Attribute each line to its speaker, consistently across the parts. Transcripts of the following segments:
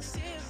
Speaker 1: see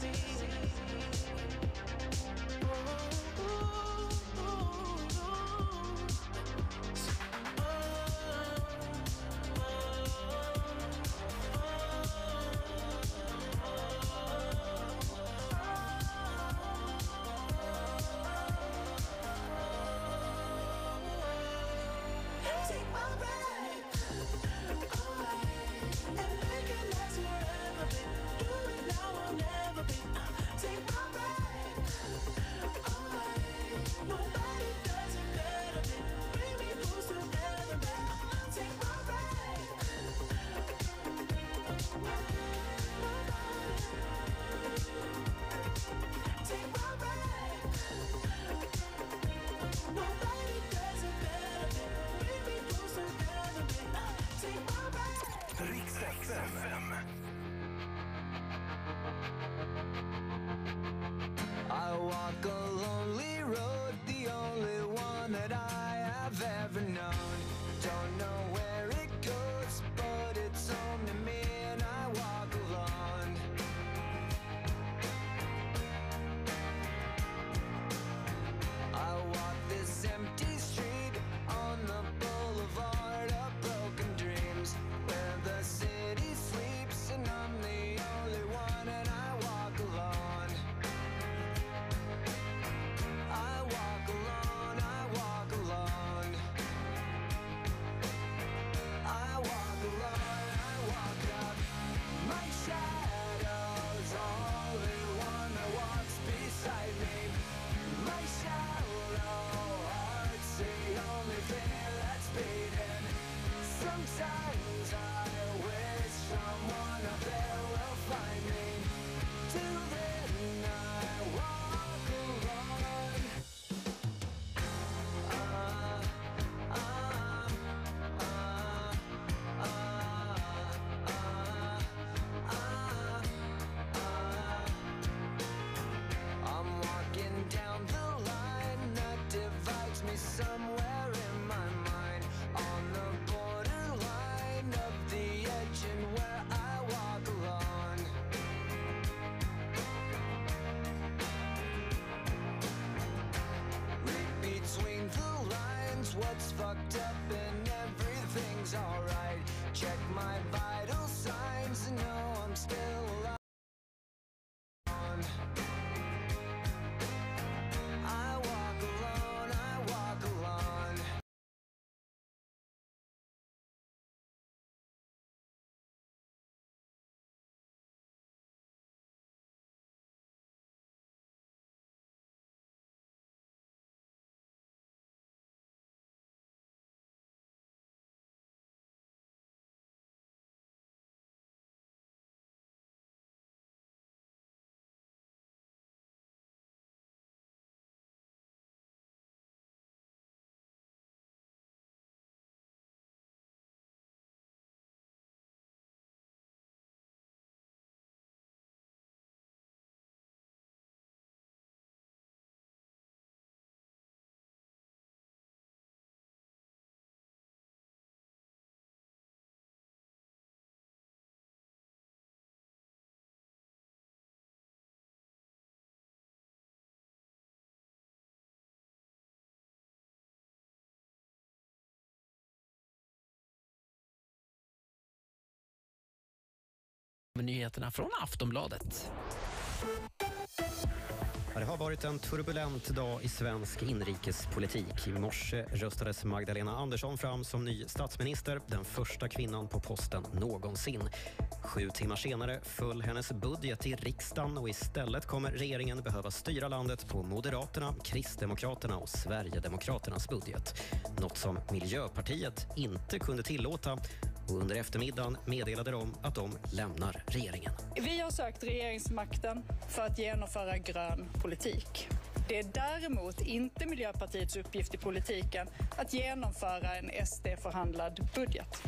Speaker 1: fucked up and everything's alright. Check my vital
Speaker 2: med nyheterna från Aftonbladet.
Speaker 3: Det har varit en turbulent dag i svensk inrikespolitik. I morse röstades Magdalena Andersson fram som ny statsminister, den första kvinnan på posten någonsin. Sju timmar senare föll hennes budget i riksdagen och istället kommer regeringen behöva styra landet på Moderaterna, Kristdemokraterna och Sverigedemokraternas budget. Något som Miljöpartiet inte kunde tillåta och under eftermiddagen meddelade de att de lämnar regeringen.
Speaker 4: Vi har sökt regeringsmakten för att genomföra grön politik. Det är däremot inte Miljöpartiets uppgift i politiken att genomföra en SD-förhandlad budget.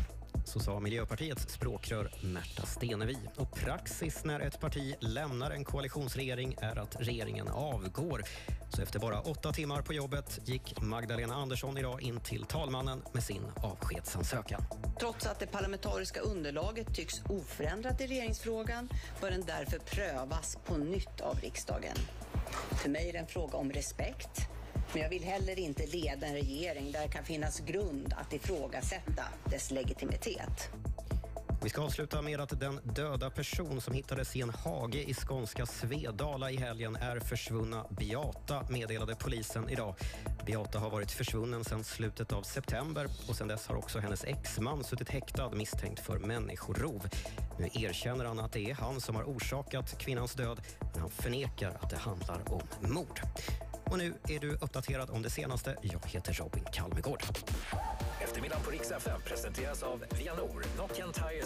Speaker 3: Så sa Miljöpartiets språkrör Märta Stenevi. Och praxis när ett parti lämnar en koalitionsregering är att regeringen avgår. Så efter bara åtta timmar på jobbet gick Magdalena Andersson idag in till talmannen med sin avskedsansökan.
Speaker 5: Trots att det parlamentariska underlaget tycks oförändrat i regeringsfrågan bör den därför prövas på nytt av riksdagen. För mig är det en fråga om respekt, men jag vill heller inte leda en regering där det kan finnas grund att ifrågasätta dess legitimitet.
Speaker 3: Vi ska avsluta med att den döda person som hittades i en hage i skånska Svedala i helgen är försvunna Beata, meddelade polisen idag. Beata har varit försvunnen sedan slutet av september och sedan dess har också hennes exman suttit häktad misstänkt för människorov. Nu erkänner han att det är han som har orsakat kvinnans död, men han förnekar att det handlar om mord. Och nu är du uppdaterad om det senaste. Jag heter Robin Kalmegård.
Speaker 6: Eftermiddagen på Rix FM presenteras av Vianor, Nokian Tires